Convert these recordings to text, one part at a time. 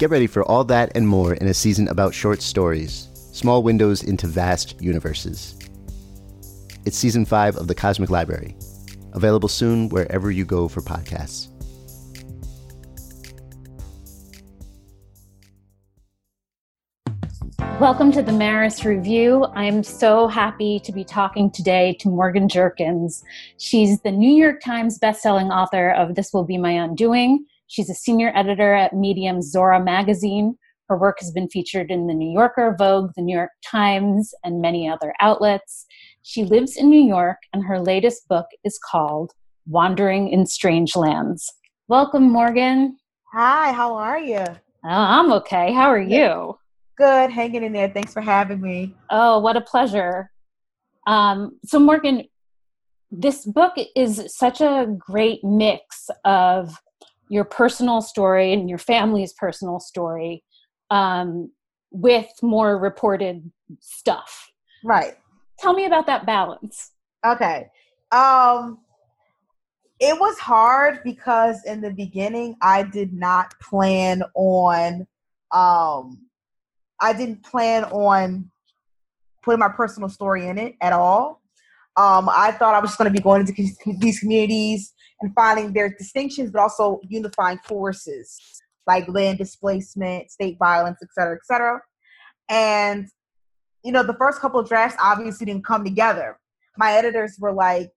Get ready for all that and more in a season about short stories, small windows into vast universes. It's season five of The Cosmic Library, available soon wherever you go for podcasts. Welcome to the Maris Review. I'm so happy to be talking today to Morgan Jerkins. She's the New York Times bestselling author of This Will Be My Undoing She's a senior editor at Medium Zora magazine. Her work has been featured in The New Yorker, Vogue, The New York Times, and many other outlets. She lives in New York, and her latest book is called Wandering in Strange Lands. Welcome, Morgan. Hi, how are you? Oh, I'm okay. How are you? Good, hanging in there. Thanks for having me. Oh, what a pleasure. Um, so, Morgan, this book is such a great mix of your personal story and your family's personal story um, with more reported stuff. Right. Tell me about that balance. Okay. Um, it was hard because in the beginning I did not plan on um I didn't plan on putting my personal story in it at all. Um, I thought I was just going to be going into these communities and finding their distinctions, but also unifying forces like land displacement, state violence, et cetera, et cetera. And, you know, the first couple of drafts obviously didn't come together. My editors were like,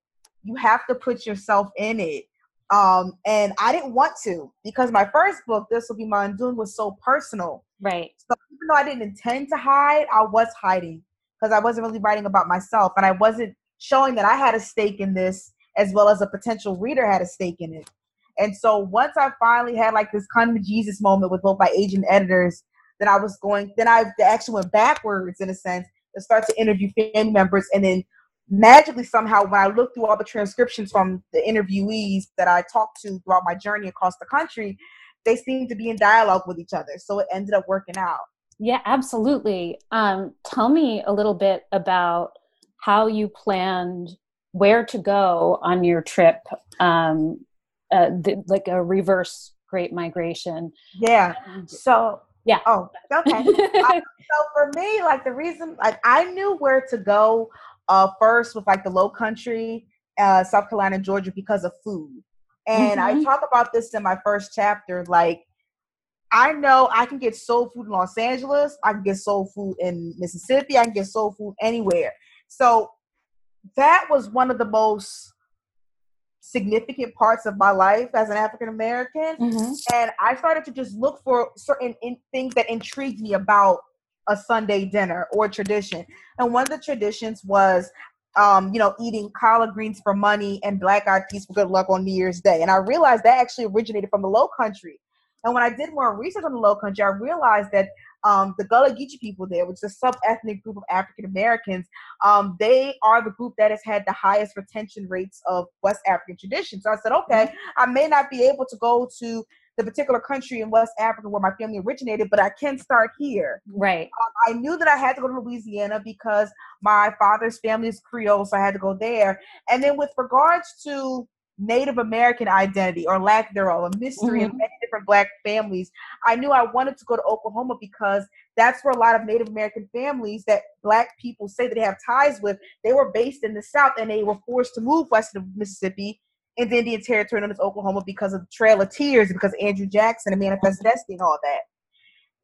you have to put yourself in it. Um, and I didn't want to because my first book, This Will Be My Undoing, was so personal. Right. So even though I didn't intend to hide, I was hiding because I wasn't really writing about myself and I wasn't showing that I had a stake in this as well as a potential reader had a stake in it. And so once I finally had like this kind of Jesus moment with both my agent editors, then I was going, then I actually went backwards in a sense to start to interview family members. And then magically somehow, when I looked through all the transcriptions from the interviewees that I talked to throughout my journey across the country, they seemed to be in dialogue with each other. So it ended up working out. Yeah, absolutely. Um, tell me a little bit about how you planned where to go on your trip, um, uh, the, like a reverse Great Migration. Yeah. So yeah. Oh, okay. um, so for me, like the reason, like I knew where to go uh, first with like the Low Country, uh, South Carolina, Georgia, because of food. And mm-hmm. I talk about this in my first chapter. Like, I know I can get soul food in Los Angeles. I can get soul food in Mississippi. I can get soul food anywhere. So that was one of the most significant parts of my life as an African American. Mm-hmm. And I started to just look for certain in, things that intrigued me about a Sunday dinner or tradition. And one of the traditions was, um, you know, eating collard greens for money and black eyed peas for good luck on New Year's Day. And I realized that actually originated from the Low Country. And when I did more research on the Low Country, I realized that um, the Gullah Geechee people there, which is a sub-ethnic group of African Americans, um, they are the group that has had the highest retention rates of West African tradition. So I said, okay, I may not be able to go to the particular country in West Africa where my family originated, but I can start here. Right. Um, I knew that I had to go to Louisiana because my father's family is Creole, so I had to go there. And then with regards to Native American identity or lack thereof, a mystery mm-hmm. of many different black families, I knew I wanted to go to Oklahoma because that's where a lot of Native American families that black people say that they have ties with, they were based in the South and they were forced to move west of Mississippi in the Indian Territory known as Oklahoma because of the Trail of Tears, because Andrew Jackson and Manifest Destiny and all that.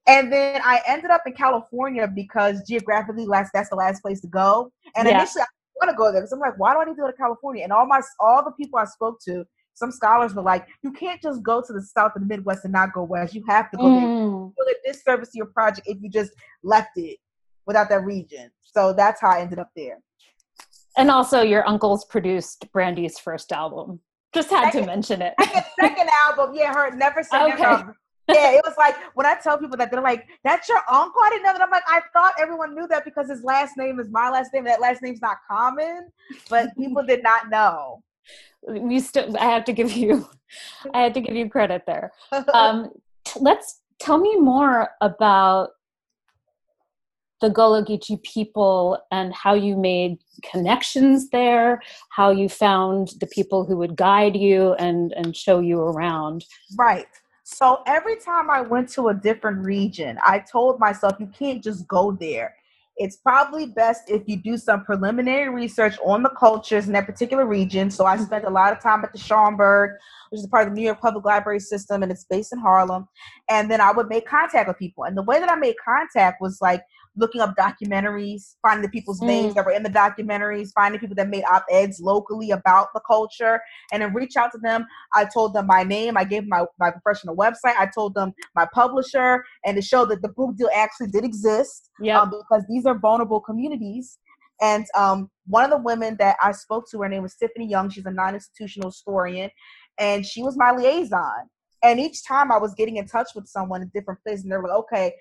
And then I ended up in California because geographically, that's that's the last place to go. And yeah. initially, I want to go there because I'm like, why do I need to go to California? And all my all the people I spoke to, some scholars were like, you can't just go to the South and the Midwest and not go west. You have to go mm. there. You a disservice to your project if you just left it without that region. So that's how I ended up there. And also, your uncles produced Brandy's first album. Just had second, to mention it. Second, second album, yeah, her never said okay. Album. Yeah, it was like when I tell people that they're like, "That's your uncle." I didn't know that. I'm like, I thought everyone knew that because his last name is my last name. That last name's not common, but people did not know. You still, I have to give you, I had to give you credit there. Um, t- let's tell me more about the Gullah Geechee people and how you made connections there, how you found the people who would guide you and, and show you around. Right. So every time I went to a different region, I told myself, you can't just go there. It's probably best if you do some preliminary research on the cultures in that particular region. So I spent a lot of time at the Schomburg, which is part of the New York Public Library System, and it's based in Harlem. And then I would make contact with people. And the way that I made contact was like looking up documentaries, finding the people's mm. names that were in the documentaries, finding people that made op eds locally about the culture, and then reach out to them. I told them my name, I gave my, my professional website, I told them my publisher, and to show that the book deal actually did exist. Yeah. Um, because these are vulnerable communities. And um, one of the women that I spoke to, her name was Tiffany Young. She's a non institutional historian, and she was my liaison. And each time I was getting in touch with someone in different places, and they were like, okay,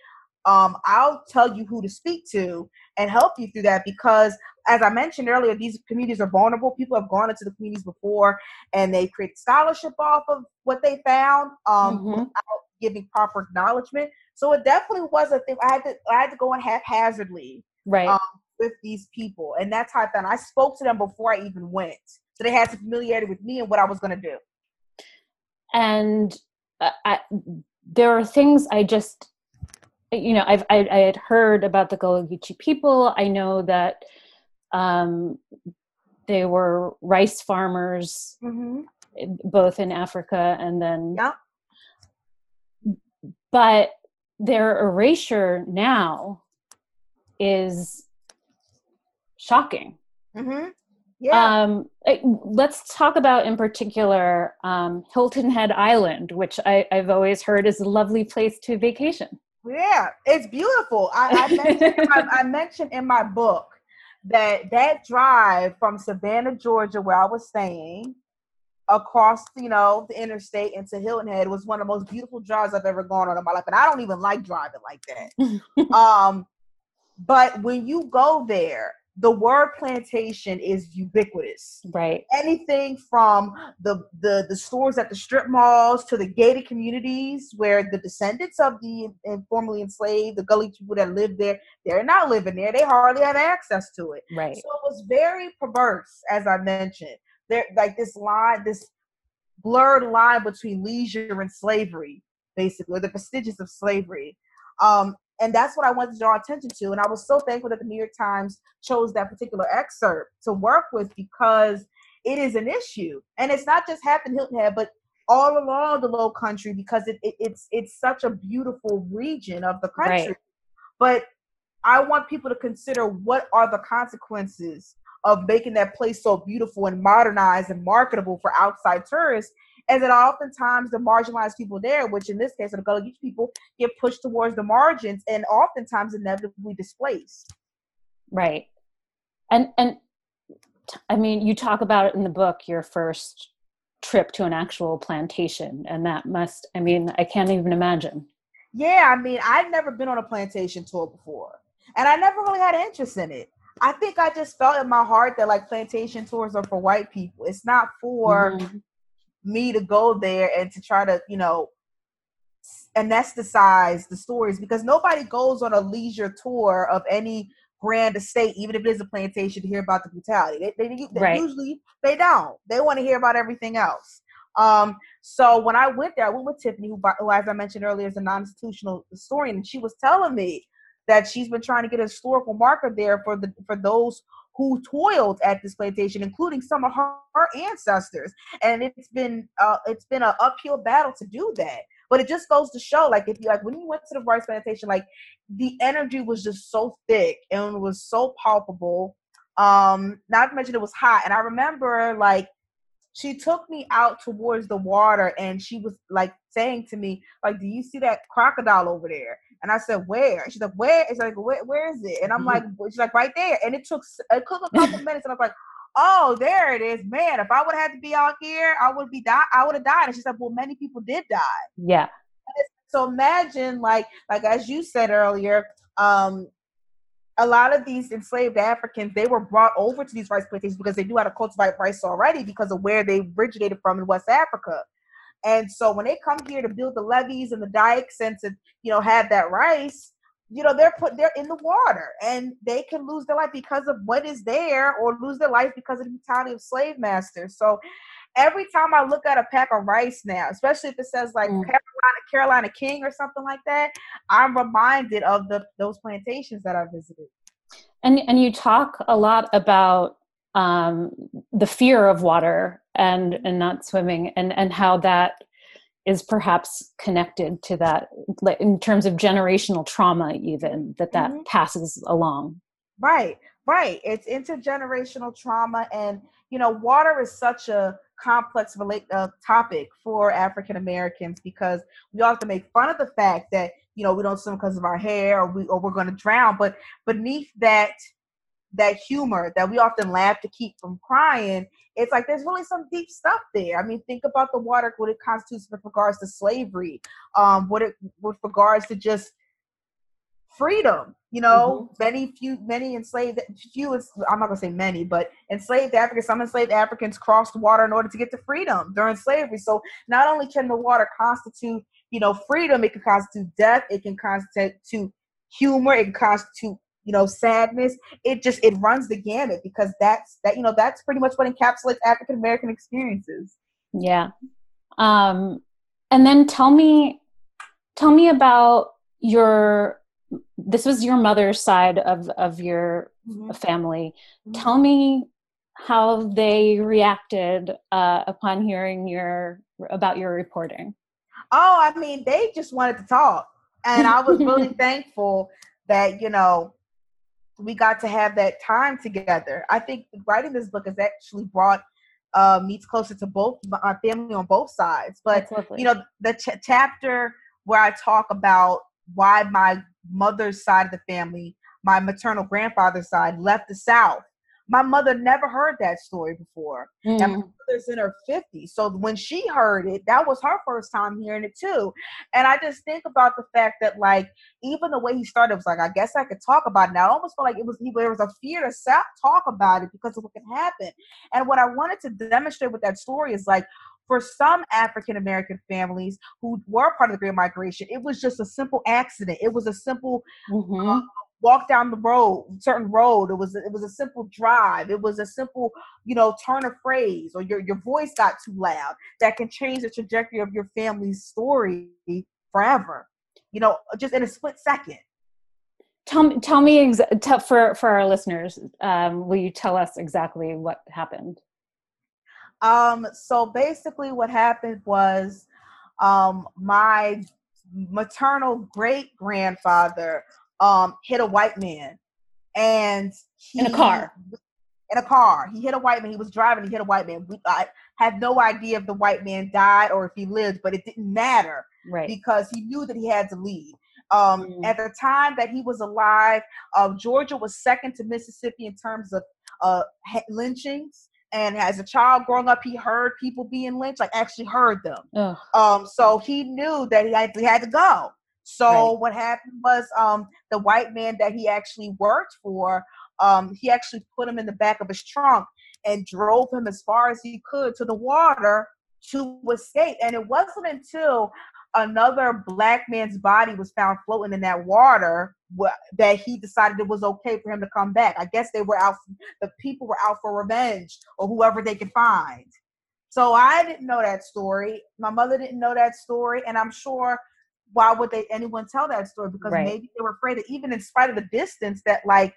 um, I'll tell you who to speak to and help you through that because, as I mentioned earlier, these communities are vulnerable. People have gone into the communities before and they create scholarship off of what they found um, mm-hmm. without giving proper acknowledgement. So it definitely was a thing. I had to I had to go in haphazardly right um, with these people, and that's how I found. I spoke to them before I even went, so they had some familiarity with me and what I was going to do. And uh, I, there are things I just you know, I've I, I had heard about the Geechee people. I know that um, they were rice farmers, mm-hmm. both in Africa and then. Yeah. But their erasure now is shocking. Mm-hmm. Yeah. Um, let's talk about in particular um, Hilton Head Island, which I, I've always heard is a lovely place to vacation. Yeah, it's beautiful. I, I, mentioned, I, I mentioned in my book that that drive from Savannah, Georgia, where I was staying, across you know the interstate into Hilton Head was one of the most beautiful drives I've ever gone on in my life, and I don't even like driving like that. um, but when you go there, the word plantation is ubiquitous. Right. Anything from the, the the stores at the strip malls to the gated communities where the descendants of the formerly enslaved, the Gullah people that live there, they're not living there. They hardly have access to it. Right. So it was very perverse, as I mentioned. There like this line, this blurred line between leisure and slavery, basically, or the vestiges of slavery. Um, and that's what I wanted to draw attention to. And I was so thankful that the New York Times chose that particular excerpt to work with because it is an issue. And it's not just happened Hilton Head, but all along the low country because it, it, it's it's such a beautiful region of the country. Right. But I want people to consider what are the consequences of making that place so beautiful and modernized and marketable for outside tourists and that oftentimes the marginalized people there, which in this case are the Gullah Geechee people, get pushed towards the margins and oftentimes inevitably displaced. Right. And and I mean, you talk about it in the book, your first trip to an actual plantation, and that must I mean, I can't even imagine. Yeah, I mean, I've never been on a plantation tour before. And I never really had interest in it. I think I just felt in my heart that like plantation tours are for white people. It's not for mm-hmm me to go there and to try to, you know, anesthetize the stories because nobody goes on a leisure tour of any grand estate, even if it is a plantation, to hear about the brutality. They, they, they right. usually they don't. They want to hear about everything else. Um, so when I went there, I went with Tiffany, who, who, as I mentioned earlier, is a non-institutional historian, and she was telling me that she's been trying to get a historical marker there for the for those who toiled at this plantation, including some of her, her ancestors. And it's been uh, it's been an uphill battle to do that. But it just goes to show, like, if you like when you went to the rice plantation, like the energy was just so thick and was so palpable. Um, not to mention it was hot. And I remember like she took me out towards the water and she was like saying to me, like, do you see that crocodile over there? And I said, where? And she's like, where? It's like, where, where is it? And I'm like, she's like, right there. And it took it took a couple minutes, and I was like, oh, there it is, man. If I would have had to be out here, I would be die. I would have died. And she said, well, many people did die. Yeah. So imagine, like, like as you said earlier, um, a lot of these enslaved Africans, they were brought over to these rice plantations because they knew how to cultivate rice already because of where they originated from in West Africa. And so when they come here to build the levees and the dikes and to, you know, have that rice, you know they're put they're in the water and they can lose their life because of what is there or lose their life because of the brutality of slave masters so every time i look at a pack of rice now especially if it says like mm. carolina carolina king or something like that i'm reminded of the those plantations that i visited and and you talk a lot about um, the fear of water and and not swimming and and how that is perhaps connected to that like in terms of generational trauma even that that mm-hmm. passes along right right it's intergenerational trauma and you know water is such a complex relate uh, topic for african americans because we often make fun of the fact that you know we don't swim because of our hair or we or we're going to drown but beneath that that humor that we often laugh to keep from crying it's like there's really some deep stuff there. I mean, think about the water, what it constitutes with regards to slavery, um, what it with regards to just freedom. You know, mm-hmm. many few many enslaved few I'm not gonna say many, but enslaved Africans, some enslaved Africans crossed water in order to get to freedom during slavery. So not only can the water constitute, you know, freedom, it can constitute death, it can constitute humor, it can constitute you know sadness it just it runs the gamut because that's that you know that's pretty much what encapsulates african american experiences. Yeah. Um and then tell me tell me about your this was your mother's side of of your mm-hmm. family. Mm-hmm. tell me how they reacted uh, upon hearing your about your reporting. Oh i mean they just wanted to talk. And i was really thankful that you know we got to have that time together. I think writing this book has actually brought uh, meets closer to both our family on both sides. But you know, the ch- chapter where I talk about why my mother's side of the family, my maternal grandfather's side, left the South my mother never heard that story before. Mm. And my mm. mother's in her 50s. So when she heard it, that was her first time hearing it too. And I just think about the fact that, like, even the way he started was like, I guess I could talk about it. Now, I almost felt like it was there was a fear to self talk about it because of what could happen. And what I wanted to demonstrate with that story is like, for some African American families who were part of the Great Migration, it was just a simple accident. It was a simple mm-hmm. uh, walk down the road, certain road. It was it was a simple drive. It was a simple, you know, turn of phrase or your your voice got too loud that can change the trajectory of your family's story forever. You know, just in a split second. Tell me, tell me ex- t- for for our listeners. Um, will you tell us exactly what happened? Um, so basically, what happened was um, my maternal great grandfather um, hit a white man, and he, in a car. In a car, he hit a white man. He was driving. He hit a white man. We, I had no idea if the white man died or if he lived, but it didn't matter, right? Because he knew that he had to leave. Um, mm. At the time that he was alive, uh, Georgia was second to Mississippi in terms of uh, lynchings. And as a child growing up, he heard people being lynched, like actually heard them. Ugh. Um, so he knew that he had, he had to go. So right. what happened was um, the white man that he actually worked for, um, he actually put him in the back of his trunk and drove him as far as he could to the water to escape. And it wasn't until another black man's body was found floating in that water that he decided it was okay for him to come back. I guess they were out, the people were out for revenge or whoever they could find. So I didn't know that story. My mother didn't know that story, and I'm sure why would they anyone tell that story? Because right. maybe they were afraid that even in spite of the distance, that like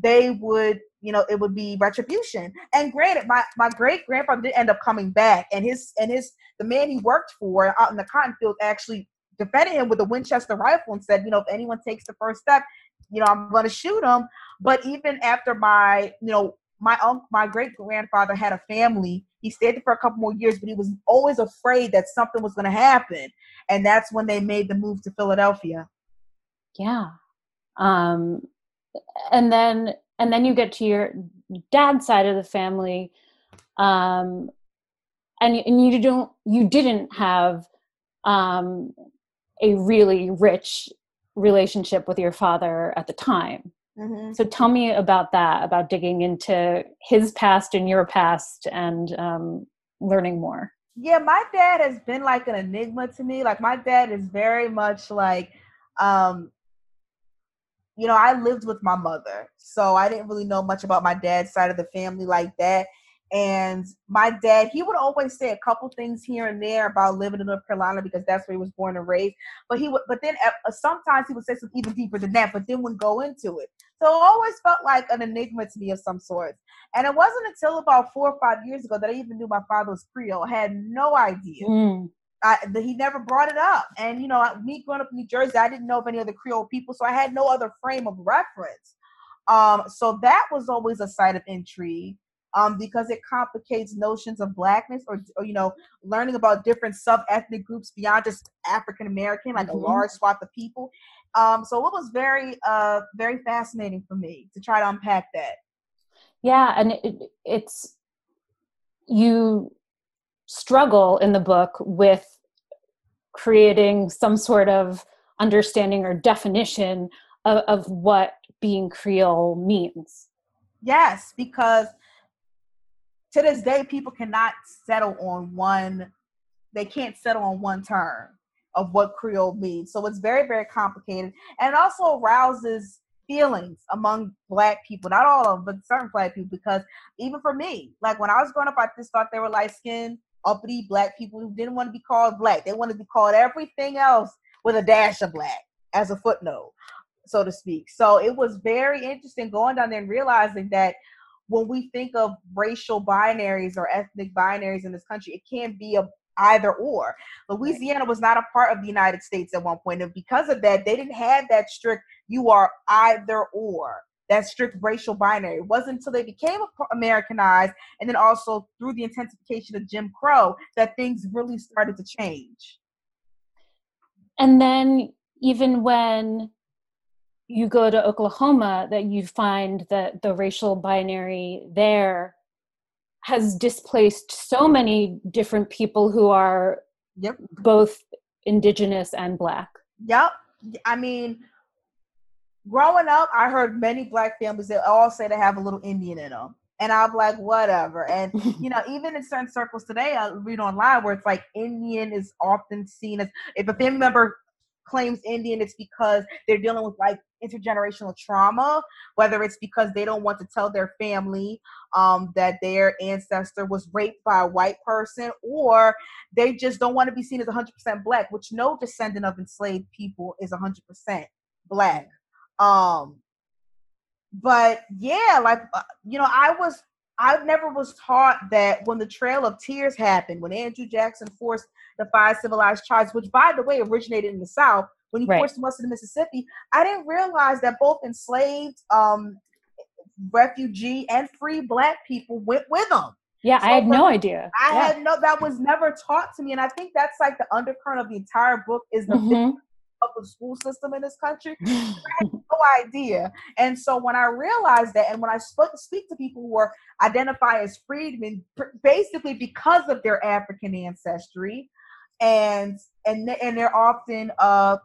they would, you know, it would be retribution. And granted, my my great grandfather did end up coming back, and his and his the man he worked for out in the cotton field actually defended him with a Winchester rifle and said, you know, if anyone takes the first step, you know, I'm going to shoot him. But even after my, you know, my uncle, my great grandfather had a family. He stayed there for a couple more years, but he was always afraid that something was going to happen, and that's when they made the move to Philadelphia. Yeah, um, and then and then you get to your dad's side of the family, um, and and you don't you didn't have um, a really rich relationship with your father at the time. Mm-hmm. So tell me about that, about digging into his past and your past and um, learning more. Yeah, my dad has been like an enigma to me. Like my dad is very much like, um, you know, I lived with my mother, so I didn't really know much about my dad's side of the family like that. And my dad, he would always say a couple things here and there about living in North Carolina because that's where he was born and raised. But he would, but then uh, sometimes he would say something even deeper than that, but then wouldn't go into it. So it always felt like an enigma to me of some sort. And it wasn't until about four or five years ago that I even knew my father was Creole. I had no idea. Mm. I, he never brought it up. And, you know, me growing up in New Jersey, I didn't know of any other Creole people, so I had no other frame of reference. Um, so that was always a site of intrigue um, because it complicates notions of blackness or, or, you know learning about different sub-ethnic groups beyond just african american like mm-hmm. a large swath of people um, so it was very uh, very fascinating for me to try to unpack that yeah and it, it's you struggle in the book with creating some sort of understanding or definition of, of what being creole means yes because to this day, people cannot settle on one. They can't settle on one term of what Creole means. So it's very, very complicated, and it also arouses feelings among Black people. Not all of them, but certain Black people. Because even for me, like when I was growing up, I just thought they were light skinned, uppity Black people who didn't want to be called Black. They wanted to be called everything else with a dash of Black as a footnote so to speak. So it was very interesting going down there and realizing that when we think of racial binaries or ethnic binaries in this country, it can't be a either or. Louisiana was not a part of the United States at one point, and because of that, they didn't have that strict "you are either or." That strict racial binary. It wasn't until they became Americanized, and then also through the intensification of Jim Crow, that things really started to change. And then, even when you go to Oklahoma that you find that the racial binary there has displaced so many different people who are yep. both indigenous and black. Yep. I mean, growing up, I heard many black families that all say they have a little Indian in them. And I'm like, whatever. And, you know, even in certain circles today, I read online where it's like Indian is often seen as, if a family member claims Indian, it's because they're dealing with like intergenerational trauma, whether it's because they don't want to tell their family um, that their ancestor was raped by a white person, or they just don't want to be seen as 100% black, which no descendant of enslaved people is 100% black. Um, but yeah, like, uh, you know, I was I never was taught that when the Trail of Tears happened, when Andrew Jackson forced the five civilized tribes, which by the way originated in the South, when he right. forced them west of the Mississippi, I didn't realize that both enslaved, um, refugee, and free black people went with them. Yeah, so I had no idea. I yeah. had no that was never taught to me. And I think that's like the undercurrent of the entire book is the mm-hmm of the school system in this country. I had no idea. And so when I realized that, and when I spoke, speak to people who are identify as freedmen, basically because of their African ancestry, and and and they're often uh,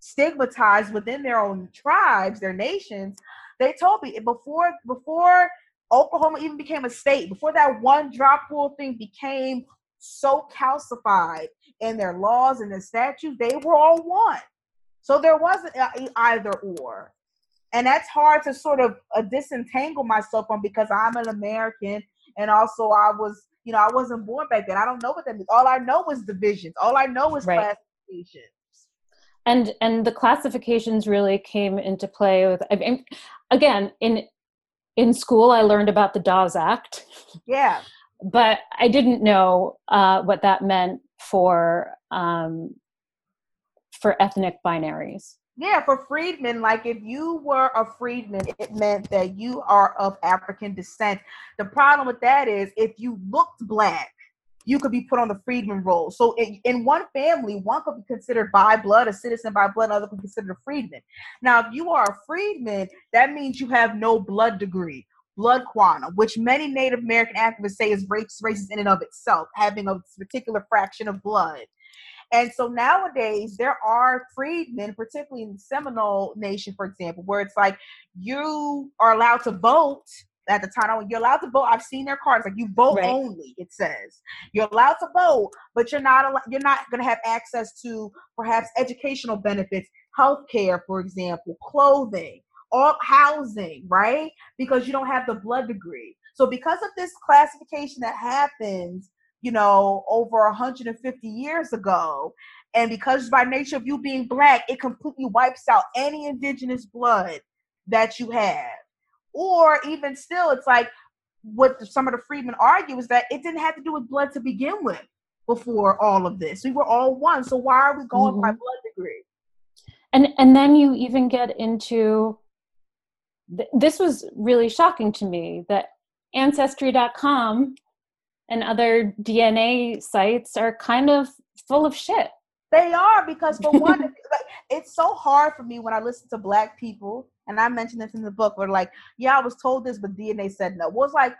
stigmatized within their own tribes, their nations. They told me before before Oklahoma even became a state, before that one drop rule thing became so calcified and their laws and their statutes, they were all one. So there wasn't either or. And that's hard to sort of uh, disentangle myself from because I'm an American and also I was, you know, I wasn't born back then. I don't know what that means. All I know is divisions. All I know is right. classifications. And and the classifications really came into play with I mean, again in in school I learned about the Dawes Act. Yeah. but I didn't know uh, what that meant for um, for ethnic binaries. Yeah, for freedmen, like if you were a freedman, it meant that you are of African descent. The problem with that is if you looked black, you could be put on the freedman roll. So in, in one family, one could be considered by blood, a citizen by blood, another could be considered a freedman. Now, if you are a freedman, that means you have no blood degree, blood quantum, which many Native American activists say is race, racist in and of itself, having a particular fraction of blood. And so nowadays there are freedmen, particularly in the Seminole Nation, for example, where it's like you are allowed to vote at the time. You're allowed to vote. I've seen their cards like you vote right. only. It says you're allowed to vote, but you're not al- you're not going to have access to perhaps educational benefits, health care, for example, clothing, all housing, right? Because you don't have the blood degree. So because of this classification that happens you know, over 150 years ago. And because by nature of you being black, it completely wipes out any indigenous blood that you have. Or even still, it's like what some of the freedmen argue is that it didn't have to do with blood to begin with before all of this. We were all one. So why are we going mm-hmm. by blood degree? And and then you even get into th- this was really shocking to me that ancestry.com and other DNA sites are kind of full of shit. They are because for one, like, it's so hard for me when I listen to black people, and I mentioned this in the book, where like, yeah, I was told this, but DNA said no. Was like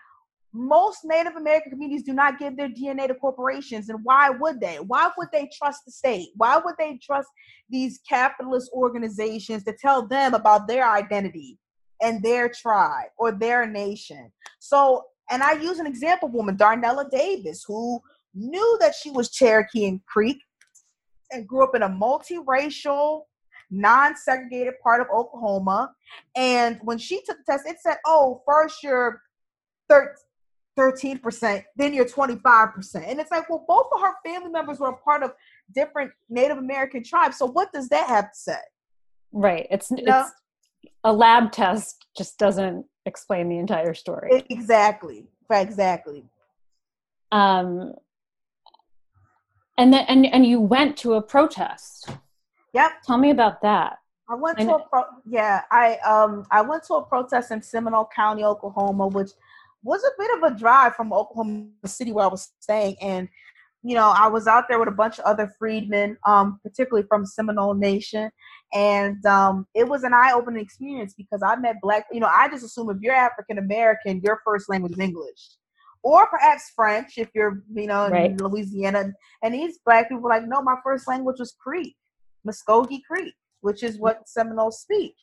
most Native American communities do not give their DNA to corporations, and why would they? Why would they trust the state? Why would they trust these capitalist organizations to tell them about their identity and their tribe or their nation? So and I use an example woman, Darnella Davis, who knew that she was Cherokee and Creek and grew up in a multiracial, non-segregated part of Oklahoma. And when she took the test, it said, oh, first you're 13%, then you're 25%. And it's like, well, both of her family members were a part of different Native American tribes. So what does that have to say? Right. It's, you know? it's a lab test just doesn't explain the entire story. Exactly. Exactly. Um, and then and and you went to a protest. Yep. Tell me about that. I went to a pro- yeah, I um I went to a protest in Seminole County, Oklahoma, which was a bit of a drive from Oklahoma City where I was staying and you know, I was out there with a bunch of other freedmen, um, particularly from Seminole Nation, and um, it was an eye-opening experience because I met black. You know, I just assume if you're African American, your first language is English, or perhaps French if you're, you know, in Louisiana. And these black people were like, no, my first language was Creek, Muskogee Creek, which is what Seminoles speak.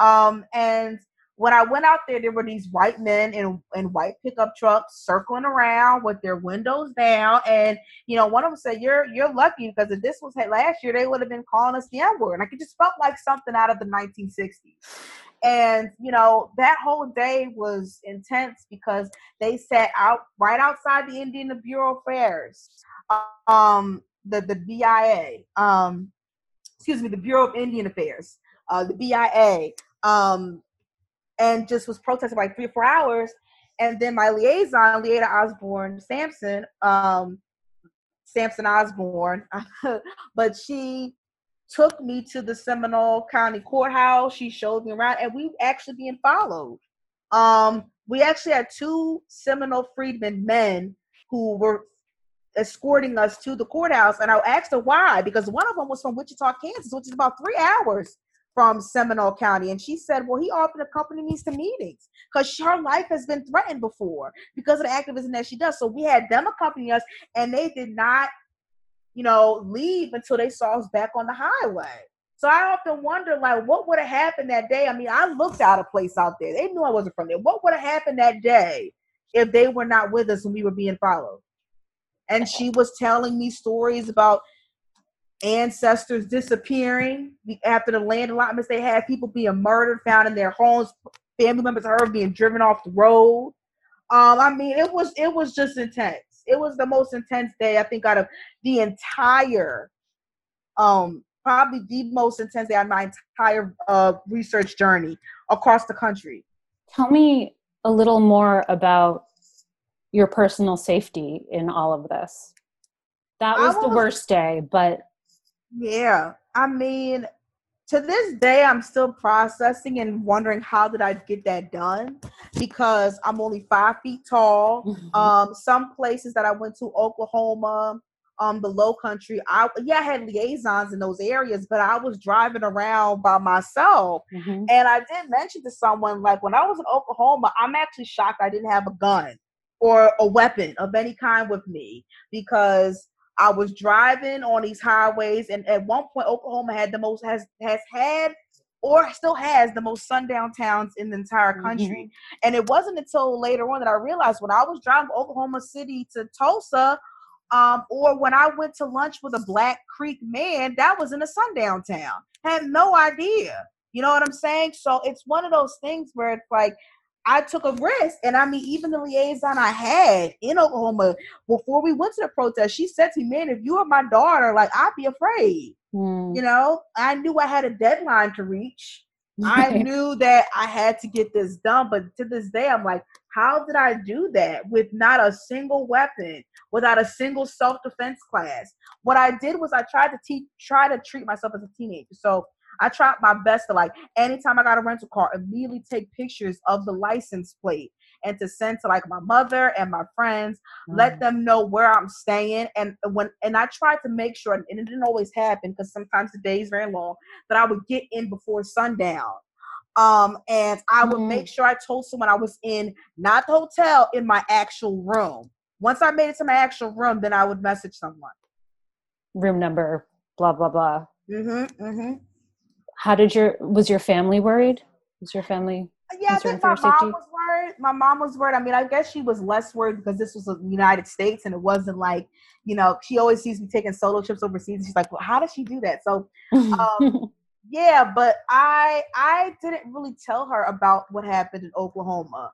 Um, and when I went out there, there were these white men in, in white pickup trucks circling around with their windows down. And, you know, one of them said, You're you're lucky because if this was last year, they would have been calling us the N-word. Like it just felt like something out of the 1960s. And, you know, that whole day was intense because they sat out right outside the Indian Bureau of Affairs, um, the, the BIA, um, excuse me, the Bureau of Indian Affairs, uh, the BIA. Um, and just was protesting like three or four hours. And then my liaison, LeEtta Osborne Sampson, um, Sampson Osborne, but she took me to the Seminole County Courthouse. She showed me around, and we were actually being followed. Um, we actually had two Seminole freedmen men who were escorting us to the courthouse, and I asked her why because one of them was from Wichita, Kansas, which is about three hours from Seminole County. And she said, Well, he often accompanied me to meetings because her life has been threatened before because of the activism that she does. So we had them accompany us, and they did not, you know, leave until they saw us back on the highway. So I often wonder, like, what would have happened that day? I mean, I looked out a place out there. They knew I wasn't from there. What would have happened that day if they were not with us when we were being followed? And she was telling me stories about ancestors disappearing after the land allotments they had, people being murdered, found in their homes, family members of her being driven off the road. Um, I mean, it was it was just intense. It was the most intense day I think out of the entire, um, probably the most intense day on my entire uh, research journey across the country. Tell me a little more about your personal safety in all of this. That was, was the worst day, but yeah, I mean, to this day i'm still processing and wondering how did i get that done because i'm only five feet tall mm-hmm. um some places that i went to oklahoma um the low country i yeah i had liaisons in those areas but i was driving around by myself mm-hmm. and i did mention to someone like when i was in oklahoma i'm actually shocked i didn't have a gun or a weapon of any kind with me because I was driving on these highways, and at one point, Oklahoma had the most has has had or still has the most sundown towns in the entire mm-hmm. country. Mm-hmm. And it wasn't until later on that I realized when I was driving Oklahoma City to Tulsa, um, or when I went to lunch with a Black Creek man, that was in a sundown town. Had no idea. You know what I'm saying? So it's one of those things where it's like I took a risk. And I mean, even the liaison I had in Oklahoma before we went to the protest, she said to me, Man, if you were my daughter, like I'd be afraid. Mm. You know, I knew I had a deadline to reach. I knew that I had to get this done, but to this day, I'm like, how did I do that with not a single weapon, without a single self-defense class? What I did was I tried to teach, try to treat myself as a teenager. So I tried my best to like anytime I got a rental car, immediately take pictures of the license plate and to send to like my mother and my friends, mm. let them know where I'm staying. And when and I tried to make sure, and it didn't always happen because sometimes the day is very long, that I would get in before sundown. Um, and I would mm. make sure I told someone I was in not the hotel, in my actual room. Once I made it to my actual room, then I would message someone. Room number, blah blah blah. Mm-hmm. Mm-hmm how did your was your family worried was your family yeah i think my mom was worried my mom was worried i mean i guess she was less worried because this was the united states and it wasn't like you know she always sees me taking solo trips overseas she's like well how does she do that so um, yeah but i i didn't really tell her about what happened in oklahoma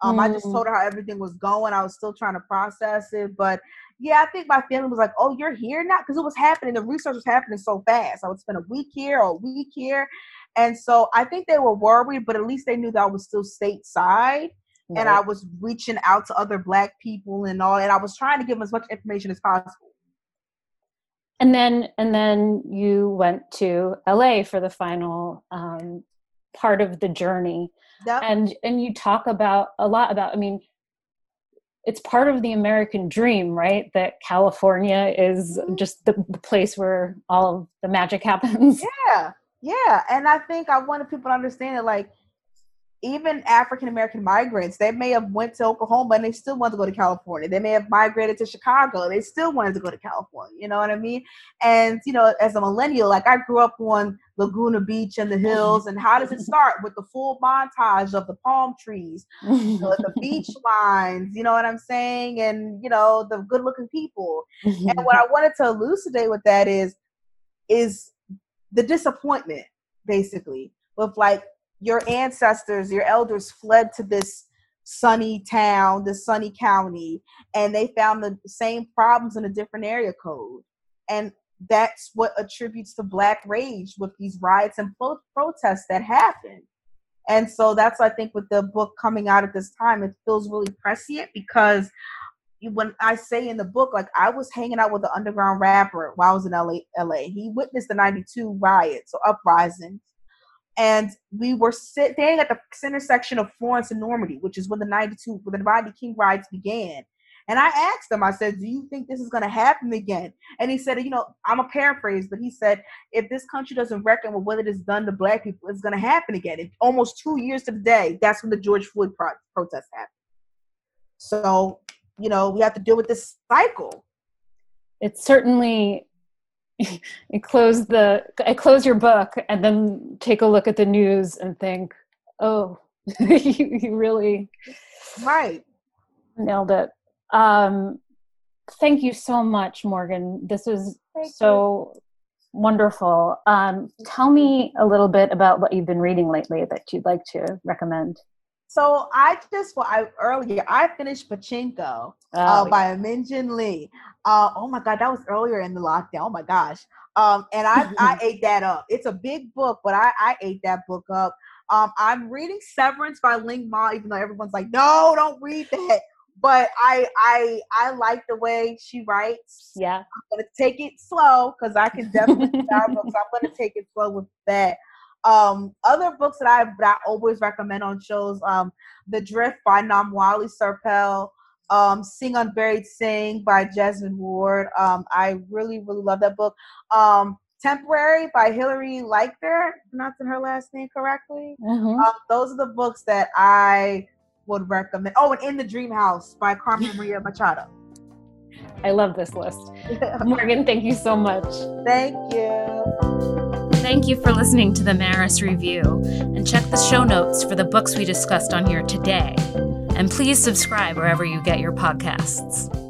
um, mm. I just told mm. her how everything was going. I was still trying to process it, but yeah, I think my family was like, "Oh, you're here now," because it was happening. The research was happening so fast. I would spend a week here or a week here, and so I think they were worried, but at least they knew that I was still stateside. Right. And I was reaching out to other black people and all, and I was trying to give them as much information as possible. And then, and then you went to LA for the final um, part of the journey yep. and and you talk about a lot about i mean it's part of the american dream right that california is mm-hmm. just the, the place where all of the magic happens yeah yeah and i think i wanted people to understand it like even African American migrants, they may have went to Oklahoma and they still wanted to go to California. They may have migrated to Chicago, they still wanted to go to California. You know what I mean? And you know, as a millennial, like I grew up on Laguna Beach and the hills. And how does it start with the full montage of the palm trees, you know, uh, the beach lines? You know what I'm saying? And you know, the good-looking people. and what I wanted to elucidate with that is, is the disappointment, basically, with like your ancestors, your elders fled to this sunny town, this sunny county, and they found the same problems in a different area code. And that's what attributes to black rage with these riots and pro- protests that happen. And so that's I think with the book coming out at this time, it feels really prescient because when I say in the book, like I was hanging out with an underground rapper while I was in LA, LA. He witnessed the 92 riots or uprisings and we were sitting at the center section of Florence and Normandy, which is when the 92, when the Rodney King riots began. And I asked him, I said, Do you think this is going to happen again? And he said, You know, I'm a paraphrase, but he said, If this country doesn't reckon with what it has done to black people, it's going to happen again. In almost two years to the day, that's when the George Floyd pro- protest happened. So, you know, we have to deal with this cycle. It's certainly you close the I close your book and then take a look at the news and think, oh, you, you really right nailed it. Um, thank you so much, Morgan. This was thank so you. Wonderful. Um, tell me a little bit about what you've been reading lately that you'd like to recommend. So I just well, I earlier I finished Pachinko Oh, uh, by Min Jin Lee. Uh, oh my god, that was earlier in the lockdown. Oh my gosh. Um, and I I ate that up. It's a big book, but I I ate that book up. Um, I'm reading Severance by Ling Ma, even though everyone's like, no, don't read that. But I I I like the way she writes. yeah. I'm gonna take it slow because I can definitely books. I'm gonna take it slow with that. Um, other books that I that I always recommend on shows, um, The Drift by Namwali Serpell, um, Sing Unburied Sing by Jesmyn Ward. Um, I really, really love that book. Um, Temporary by Hilary Leichter, pronouncing her last name correctly. Mhm. Um, those are the books that I would recommend. Oh, and In the Dream House by Carmen Maria Machado. I love this list. Morgan, thank you so much. Thank you. Thank you for listening to the Maris Review, and check the show notes for the books we discussed on here today. And please subscribe wherever you get your podcasts.